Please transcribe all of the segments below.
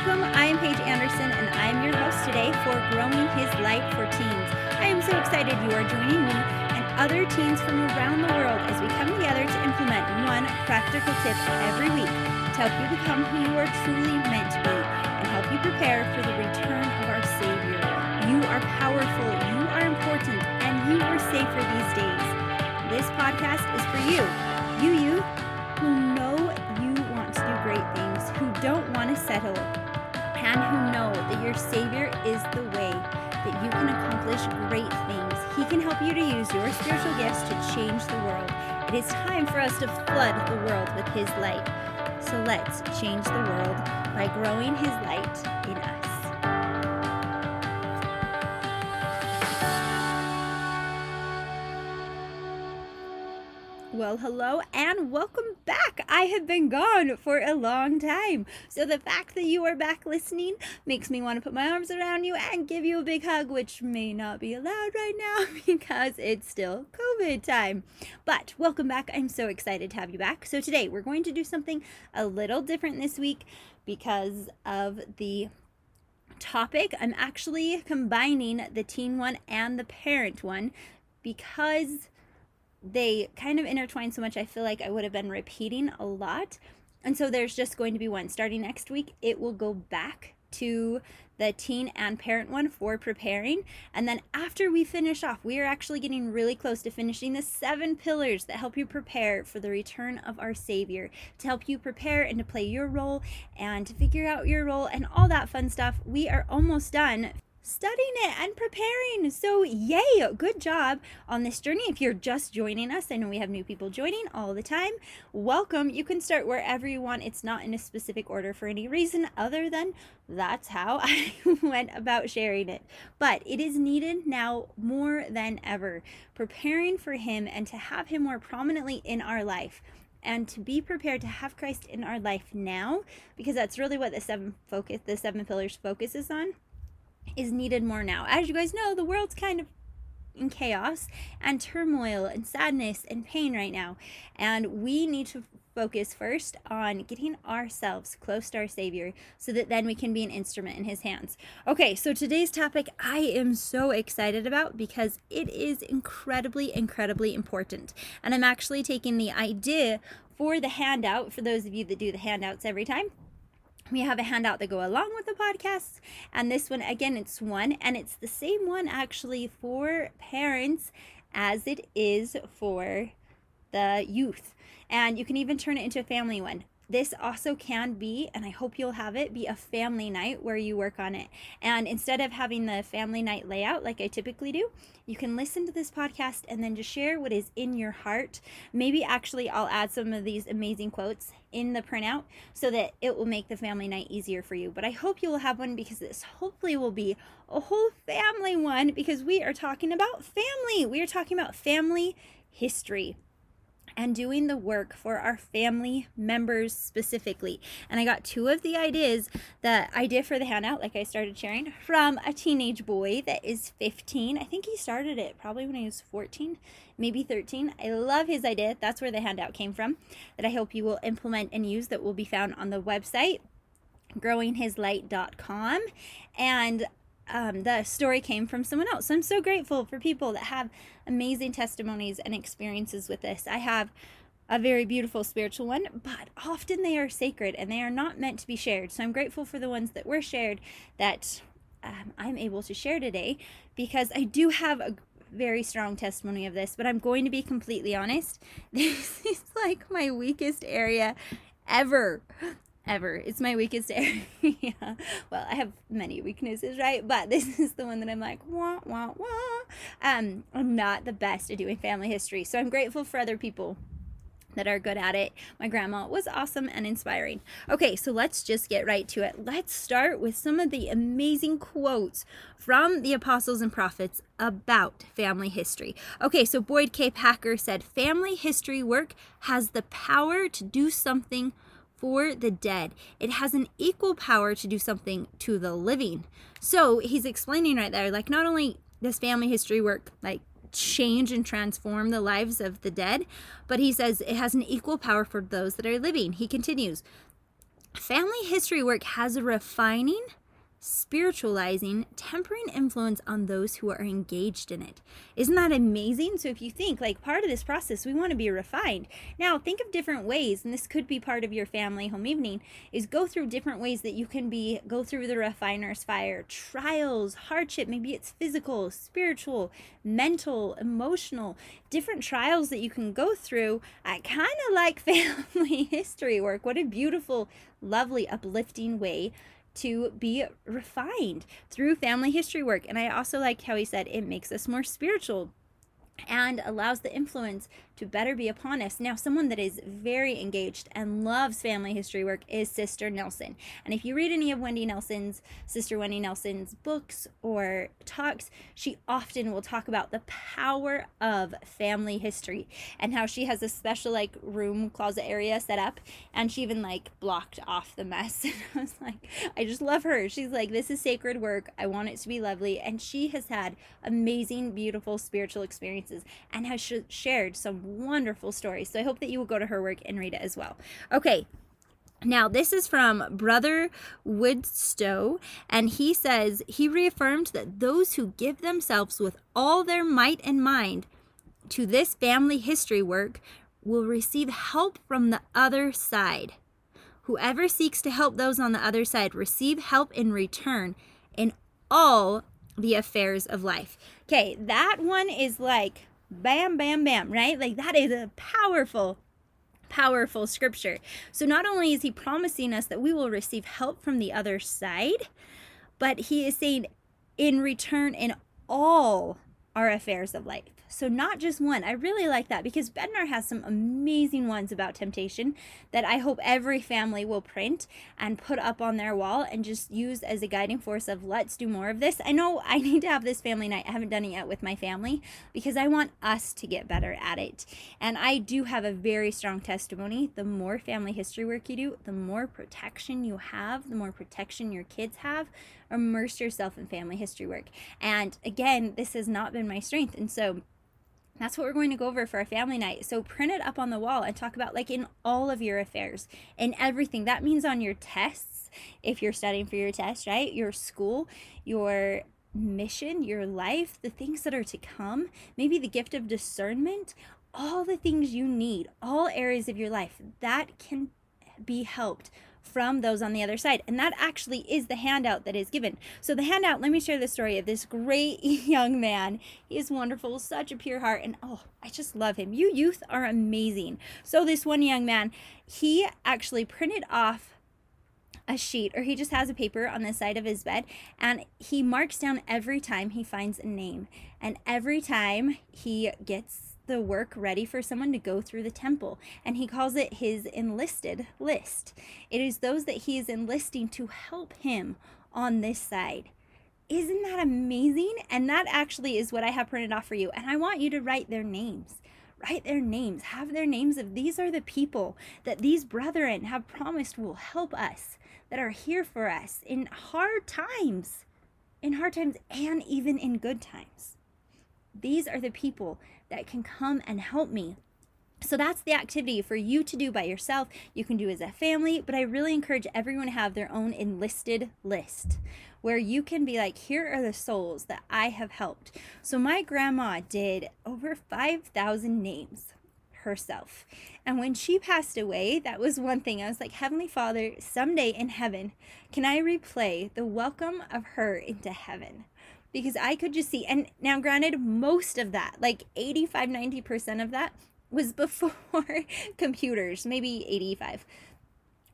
Welcome. I am Paige Anderson, and I'm your host today for Growing His Light for Teens. I am so excited you are joining me and other teens from around the world as we come together to implement one practical tip every week to help you become who you are truly meant to be and help you prepare for the return of our Savior. You are powerful, you are important, and you are safe for these days. This podcast is for you, you youth who know you want to do great things, who don't want to settle, and who know that your Savior is the way that you can accomplish great things. He can help you to use your spiritual gifts to change the world. It is time for us to flood the world with His light. So let's change the world by growing His light in us. Well, hello and welcome. I have been gone for a long time. So, the fact that you are back listening makes me want to put my arms around you and give you a big hug, which may not be allowed right now because it's still COVID time. But welcome back. I'm so excited to have you back. So, today we're going to do something a little different this week because of the topic. I'm actually combining the teen one and the parent one because they kind of intertwine so much I feel like I would have been repeating a lot. And so there's just going to be one. Starting next week, it will go back to the teen and parent one for preparing. And then after we finish off, we are actually getting really close to finishing the seven pillars that help you prepare for the return of our Savior, to help you prepare and to play your role and to figure out your role and all that fun stuff. We are almost done studying it and preparing. So, yay, good job on this journey. If you're just joining us, I know we have new people joining all the time. Welcome. You can start wherever you want. It's not in a specific order for any reason other than that's how I went about sharing it. But it is needed now more than ever, preparing for Him and to have Him more prominently in our life and to be prepared to have Christ in our life now because that's really what the seven focus the seven pillars focuses on is needed more now. As you guys know, the world's kind of in chaos and turmoil and sadness and pain right now. And we need to focus first on getting ourselves close to our Savior so that then we can be an instrument in His hands. Okay, so today's topic I am so excited about because it is incredibly, incredibly important. And I'm actually taking the idea for the handout for those of you that do the handouts every time we have a handout that go along with the podcast and this one again it's one and it's the same one actually for parents as it is for the youth. And you can even turn it into a family one this also can be, and I hope you'll have it, be a family night where you work on it. And instead of having the family night layout like I typically do, you can listen to this podcast and then just share what is in your heart. Maybe actually I'll add some of these amazing quotes in the printout so that it will make the family night easier for you. But I hope you will have one because this hopefully will be a whole family one because we are talking about family. We are talking about family history and doing the work for our family members specifically. And I got two of the ideas that I did for the handout, like I started sharing, from a teenage boy that is 15. I think he started it probably when he was 14, maybe 13. I love his idea. That's where the handout came from, that I hope you will implement and use, that will be found on the website growinghislight.com and um, the story came from someone else. So I'm so grateful for people that have amazing testimonies and experiences with this. I have a very beautiful spiritual one, but often they are sacred and they are not meant to be shared. So I'm grateful for the ones that were shared that um, I'm able to share today because I do have a very strong testimony of this, but I'm going to be completely honest. This is like my weakest area ever ever. It's my weakest area. yeah. well, I have many weaknesses, right? But this is the one that I'm like, wah, wah, wah. Um, I'm not the best at doing family history. So I'm grateful for other people that are good at it. My grandma was awesome and inspiring. Okay, so let's just get right to it. Let's start with some of the amazing quotes from the apostles and prophets about family history. Okay, so Boyd K. Packer said, Family history work has the power to do something for the dead. It has an equal power to do something to the living. So he's explaining right there, like not only does family history work like change and transform the lives of the dead, but he says it has an equal power for those that are living. He continues, family history work has a refining spiritualizing, tempering influence on those who are engaged in it. Isn't that amazing? So, if you think like part of this process, we want to be refined. Now, think of different ways, and this could be part of your family home evening, is go through different ways that you can be, go through the refiner's fire, trials, hardship. Maybe it's physical, spiritual, mental, emotional, different trials that you can go through. I kind of like family history work. What a beautiful, lovely, uplifting way to be refined through family history work. And I also like how he said it makes us more spiritual and allows the influence to better be upon us. Now, someone that is very engaged and loves family history work is Sister Nelson. And if you read any of Wendy Nelson's, Sister Wendy Nelson's books or talks, she often will talk about the power of family history and how she has a special like room closet area set up and she even like blocked off the mess. And I was like, I just love her. She's like, this is sacred work. I want it to be lovely. And she has had amazing, beautiful spiritual experiences and has sh- shared some wonderful story. So I hope that you will go to her work and read it as well. Okay, now, this is from Brother Widtsoe, and he says he reaffirmed that those who give themselves with all their might and mind to this family history work will receive help from the other side. Whoever seeks to help those on the other side receive help in return in all the affairs of life. Okay, that one is like Bam, bam, bam, right? Like that is a powerful, powerful scripture. So not only is he promising us that we will receive help from the other side, but he is saying in return in all our affairs of life. So, not just one. I really like that because Bednar has some amazing ones about temptation that I hope every family will print and put up on their wall and just use as a guiding force of let's do more of this. I know I need to have this family night. I haven't done it yet with my family because I want us to get better at it. And I do have a very strong testimony. The more family history work you do, the more protection you have, the more protection your kids have. Immerse yourself in family history work. And again, this has not been my strength. And so, that's what we're going to go over for our family night. So print it up on the wall and talk about like in all of your affairs and everything. That means on your tests, if you're studying for your test, right? Your school, your mission, your life, the things that are to come, maybe the gift of discernment, all the things you need, all areas of your life that can be helped from those on the other side. And that actually is the handout that is given. So, the handout, let me share the story of this great young man. He is wonderful, such a pure heart, and oh, I just love him. You youth are amazing. So, this one young man, he actually printed off a sheet or he just has a paper on the side of his bed and he marks down every time he finds a name and every time he gets the work ready for someone to go through the temple, and he calls it his enlisted list. It is those that he is enlisting to help him on this side. Isn't that amazing? And that actually is what I have printed off for you. And I want you to write their names. Write their names. Have their names of these are the people that these brethren have promised will help us, that are here for us in hard times, in hard times and even in good times. These are the people that can come and help me. So that's the activity for you to do by yourself. You can do as a family, but I really encourage everyone to have their own enlisted list where you can be like, here are the souls that I have helped. So my grandma did over 5,000 names herself. And when she passed away, that was one thing. I was like, Heavenly Father, someday in heaven, can I replay the welcome of her into heaven? Because I could just see. And now, granted, most of that, like 85, 90% of that, was before computers, maybe 85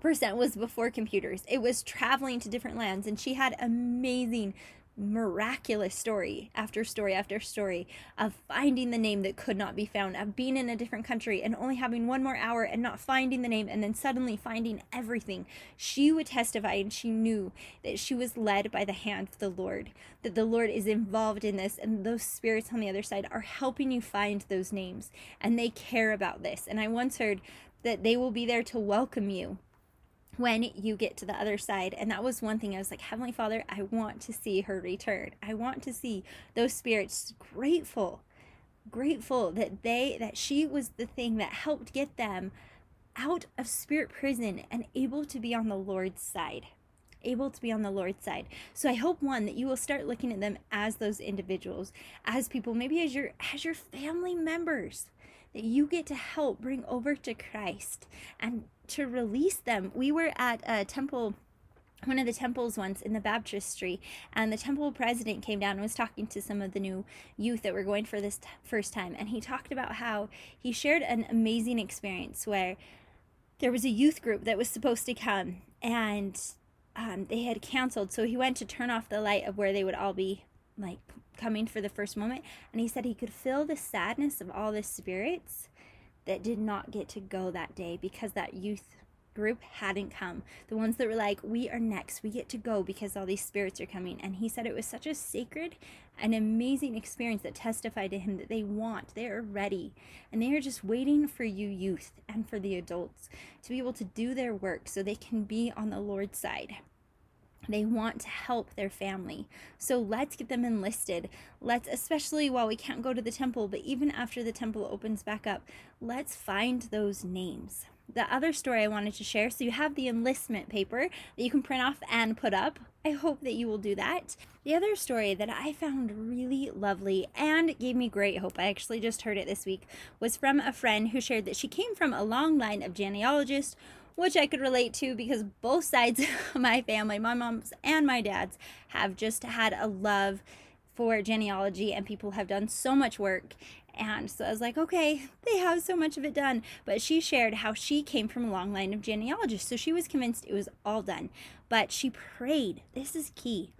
percent was before computers. It was traveling to different lands, and she had amazing miraculous story after story after story of finding the name that could not be found, of being in a different country and only having one more hour and not finding the name and then suddenly finding everything. She would testify and she knew that she was led by the hand of the Lord, that the Lord is involved in this and those spirits on the other side are helping you find those names and they care about this. And I once heard that they will be there to welcome you when you get to the other side. And that was one thing I was like, Heavenly Father, I want to see her return. I want to see those spirits grateful, grateful that they, that she was the thing that helped get them out of spirit prison and able to be on the Lord's side able to be on the Lord's side. So I hope one that you will start looking at them as those individuals, as people, maybe as your as your family members that you get to help bring over to Christ and to release them. We were at a temple one of the temples once in the baptistry and the temple president came down and was talking to some of the new youth that were going for this t- first time and he talked about how he shared an amazing experience where there was a youth group that was supposed to come and um, they had canceled. So he went to turn off the light of where they would all be like coming for the first moment. And he said he could feel the sadness of all the spirits that did not get to go that day because that youth group hadn't come. The ones that were like, we are next, we get to go because all these spirits are coming. And he said it was such a sacred and amazing experience that testified to him that they want, they are ready, and they are just waiting for you, youth, and for the adults to be able to do their work so they can be on the Lord's side. They want to help their family. So let's get them enlisted. Let's, especially while we can't go to the temple, but even after the temple opens back up, let's find those names the other story I wanted to share. So you have the enlistment paper that you can print off and put up. I hope that you will do that. The other story that I found really lovely and gave me great hope, I actually just heard it this week, was from a friend who shared that she came from a long line of genealogists, which I could relate to because both sides of my family, my mom's and my dad's, have just had a love for genealogy and people have done so much work and so I was like, okay, they have so much of it done. But she shared how she came from a long line of genealogists. So she was convinced it was all done. But she prayed. This is key.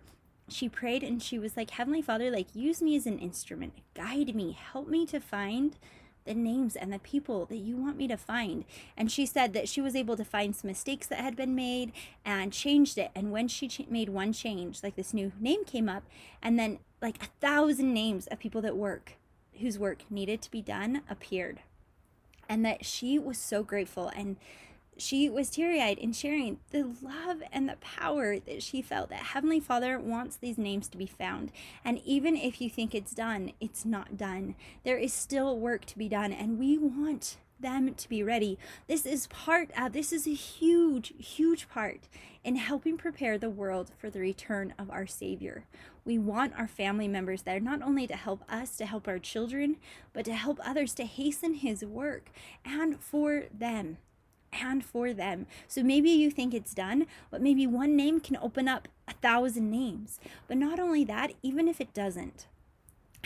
She prayed and she was like, Heavenly Father, like, use me as an instrument. Guide me. Help me to find the names and the people that you want me to find. And she said that she was able to find some mistakes that had been made and changed it. And when she ch- made one change, like this new name came up, and then like a thousand names of people that work whose work needed to be done appeared. And that she was so grateful and she was teary eyed in sharing the love and the power that she felt that Heavenly Father wants these names to be found. And even if you think it's done, it's not done. There is still work to be done, and we want them to be ready. This is part of, this is a huge, huge part in helping prepare the world for the return of our Savior. We want our family members there not only to help us, to help our children, but to help others to hasten His work and for them. And for them. So maybe you think it's done, but maybe one name can open up a thousand names. But not only that, even if it doesn't,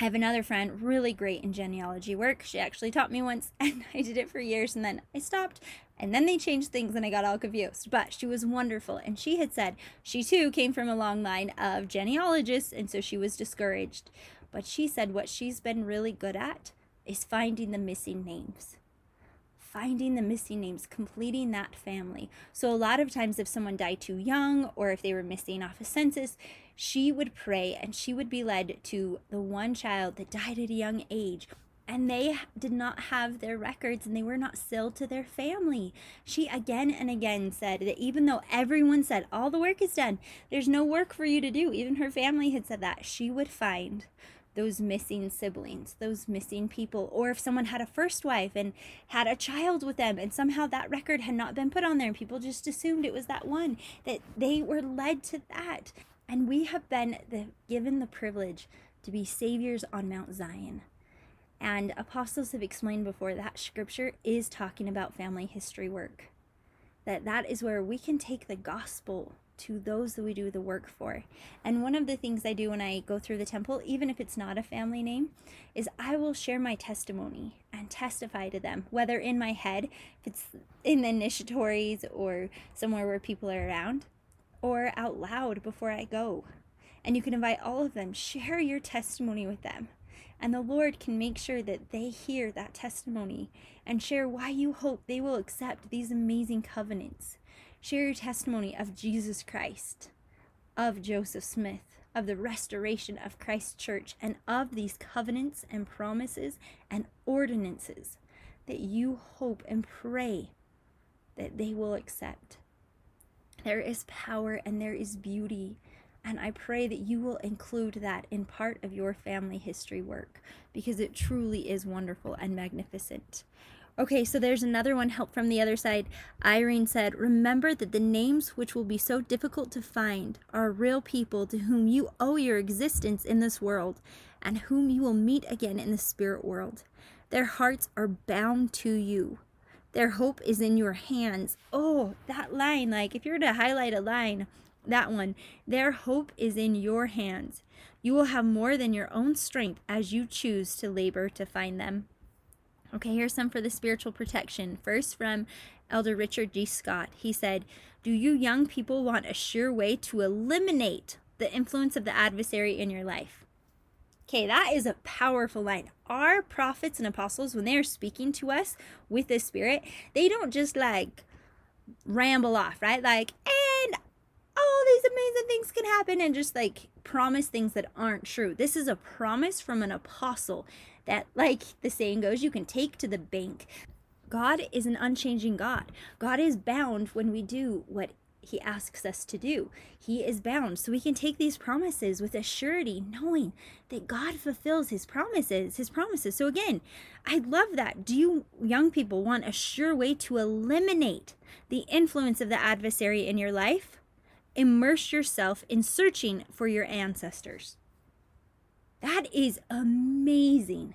I have another friend, really great in genealogy work. She actually taught me once, and I did it for years, and then I stopped. And then they changed things, and I got all confused. But she was wonderful, and she had said she too came from a long line of genealogists, and so she was discouraged. But she said what she's been really good at is finding the missing names finding the missing names, completing that family. So, a lot of times, if someone died too young or if they were missing off a census, she would pray and she would be led to the one child that died at a young age. And they did not have their records and they were not sealed to their family. She again and again said that even though everyone said all the work is done, there's no work for you to do, even her family had said that, she would find those missing siblings, those missing people, or if someone had a first wife and had a child with them and somehow that record had not been put on there and people just assumed it was that one, that they were led to that. And we have been the, given the privilege to be saviors on Mount Zion. And apostles have explained before that scripture is talking about family history work. That that is where we can take the gospel to those that we do the work for. And one of the things I do when I go through the temple, even if it's not a family name, is I will share my testimony and testify to them, whether in my head, if it's in the initiatories or somewhere where people are around, or out loud before I go. And you can invite all of them, share your testimony with them. And the Lord can make sure that they hear that testimony and share why you hope they will accept these amazing covenants Share your testimony of Jesus Christ, of Joseph Smith, of the restoration of Christ's church, and of these covenants and promises and ordinances that you hope and pray that they will accept. There is power and there is beauty. And I pray that you will include that in part of your family history work because it truly is wonderful and magnificent. Okay, so there's another one help from the other side. Eyring said, Remember that the names which will be so difficult to find are real people to whom you owe your existence in this world and whom you will meet again in the spirit world. Their hearts are bound to you. Their hope is in your hands. Oh, that line, like if you were to highlight a line, that one, their hope is in your hands. You will have more than your own strength as you choose to labor to find them. Okay, here's some for the spiritual protection. First, from Elder Richard G. Scott. He said, Do you young people want a sure way to eliminate the influence of the adversary in your life? Okay, that is a powerful line. Our prophets and apostles, when they are speaking to us with the Spirit, they don't just like ramble off, right? Like, and all these amazing things can happen and just like promise things that aren't true. This is a promise from an apostle that, like the saying goes, you can take to the bank. God is an unchanging God. God is bound when we do what he asks us to do. He is bound. So we can take these promises with a surety, knowing that God fulfills his promises, his promises. So again, I love that. Do you young people want a sure way to eliminate the influence of the adversary in your life? Immerse yourself in searching for your ancestors. That is amazing.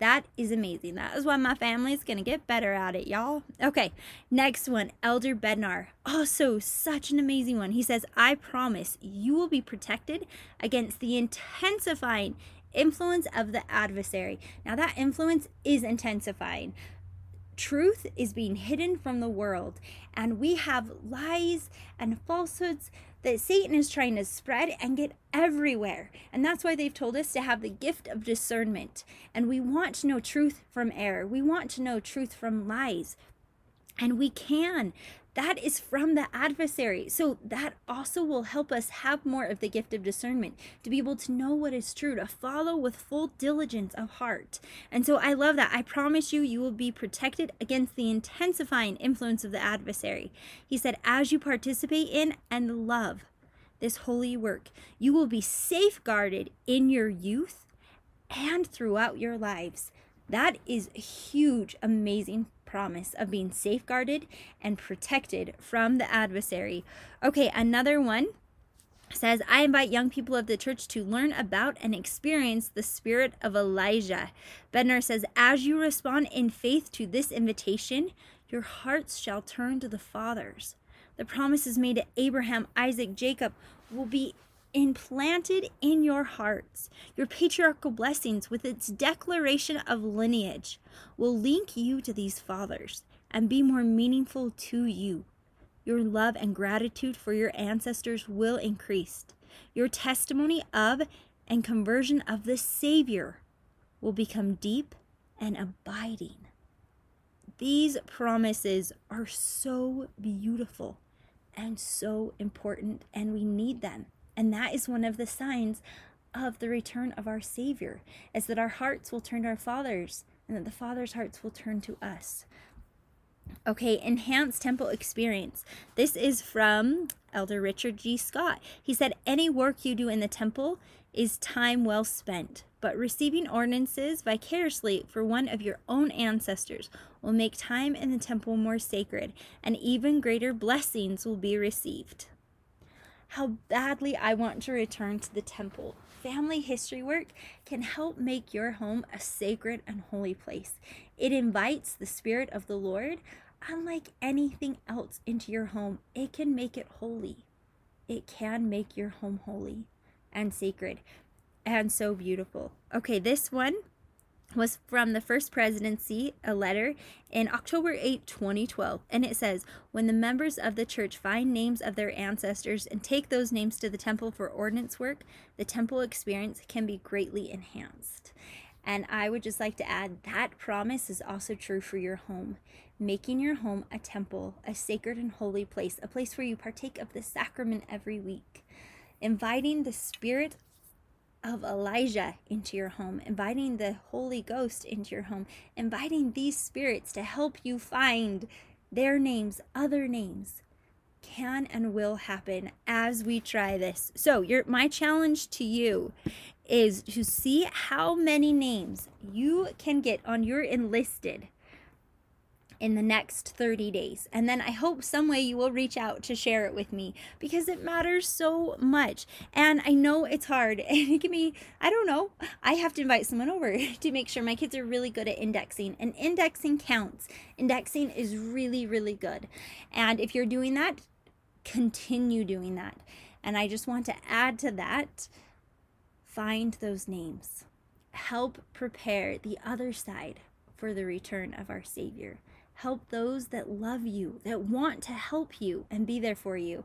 That is amazing. That is why my family is going to get better at it, y'all. Okay, next one Elder Bednar. Also, such an amazing one. He says, I promise you will be protected against the intensifying influence of the adversary. Now, that influence is intensifying. Truth is being hidden from the world, and we have lies and falsehoods that Satan is trying to spread and get everywhere. And that's why they've told us to have the gift of discernment. And we want to know truth from error, we want to know truth from lies. And we can that is from the adversary. So that also will help us have more of the gift of discernment to be able to know what is true, to follow with full diligence of heart. And so I love that. I promise you, you will be protected against the intensifying influence of the adversary. He said, as you participate in and love this holy work, you will be safeguarded in your youth and throughout your lives. That is huge, amazing promise of being safeguarded and protected from the adversary. Okay, another one says, I invite young people of the church to learn about and experience the spirit of Elijah. Bednar says, As you respond in faith to this invitation, your hearts shall turn to the fathers. The promises made to Abraham, Isaac, Jacob will be implanted in your hearts. Your patriarchal blessings, with its declaration of lineage, will link you to these fathers and be more meaningful to you. Your love and gratitude for your ancestors will increase. Your testimony of and conversion of the Savior will become deep and abiding. These promises are so beautiful and so important, and we need them. And that is one of the signs of the return of our Savior, is that our hearts will turn to our fathers and that the Father's hearts will turn to us. Okay, enhanced temple experience. This is from Elder Richard G. Scott. He said, Any work you do in the temple is time well spent, but receiving ordinances vicariously for one of your own ancestors will make time in the temple more sacred, and even greater blessings will be received how badly I want to return to the temple. Family history work can help make your home a sacred and holy place. It invites the Spirit of the Lord, unlike anything else, into your home. It can make it holy. It can make your home holy and sacred and so beautiful. Okay, this one was from the first presidency, a letter in October 8, 2012. And it says, When the members of the church find names of their ancestors and take those names to the temple for ordinance work, the temple experience can be greatly enhanced. And I would just like to add that promise is also true for your home. Making your home a temple, a sacred and holy place, a place where you partake of the sacrament every week. Inviting the Spirit of Elijah into your home, inviting the Holy Ghost into your home, inviting these spirits to help you find their names, other names, can and will happen as we try this. So, your my challenge to you is to see how many names you can get on your enlisted in the next 30 days. And then I hope some way you will reach out to share it with me because it matters so much. And I know it's hard and it can be, I don't know, I have to invite someone over to make sure my kids are really good at indexing. And indexing counts. Indexing is really, really good. And if you're doing that, continue doing that. And I just want to add to that find those names. Help prepare the other side for the return of our Savior. Help those that love you, that want to help you and be there for you.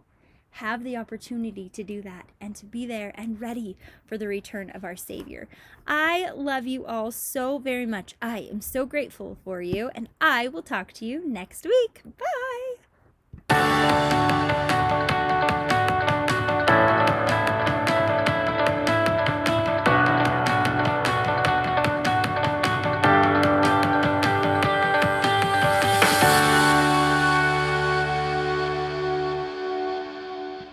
Have the opportunity to do that and to be there and ready for the return of our Savior. I love you all so very much. I am so grateful for you, and I will talk to you next week. Bye.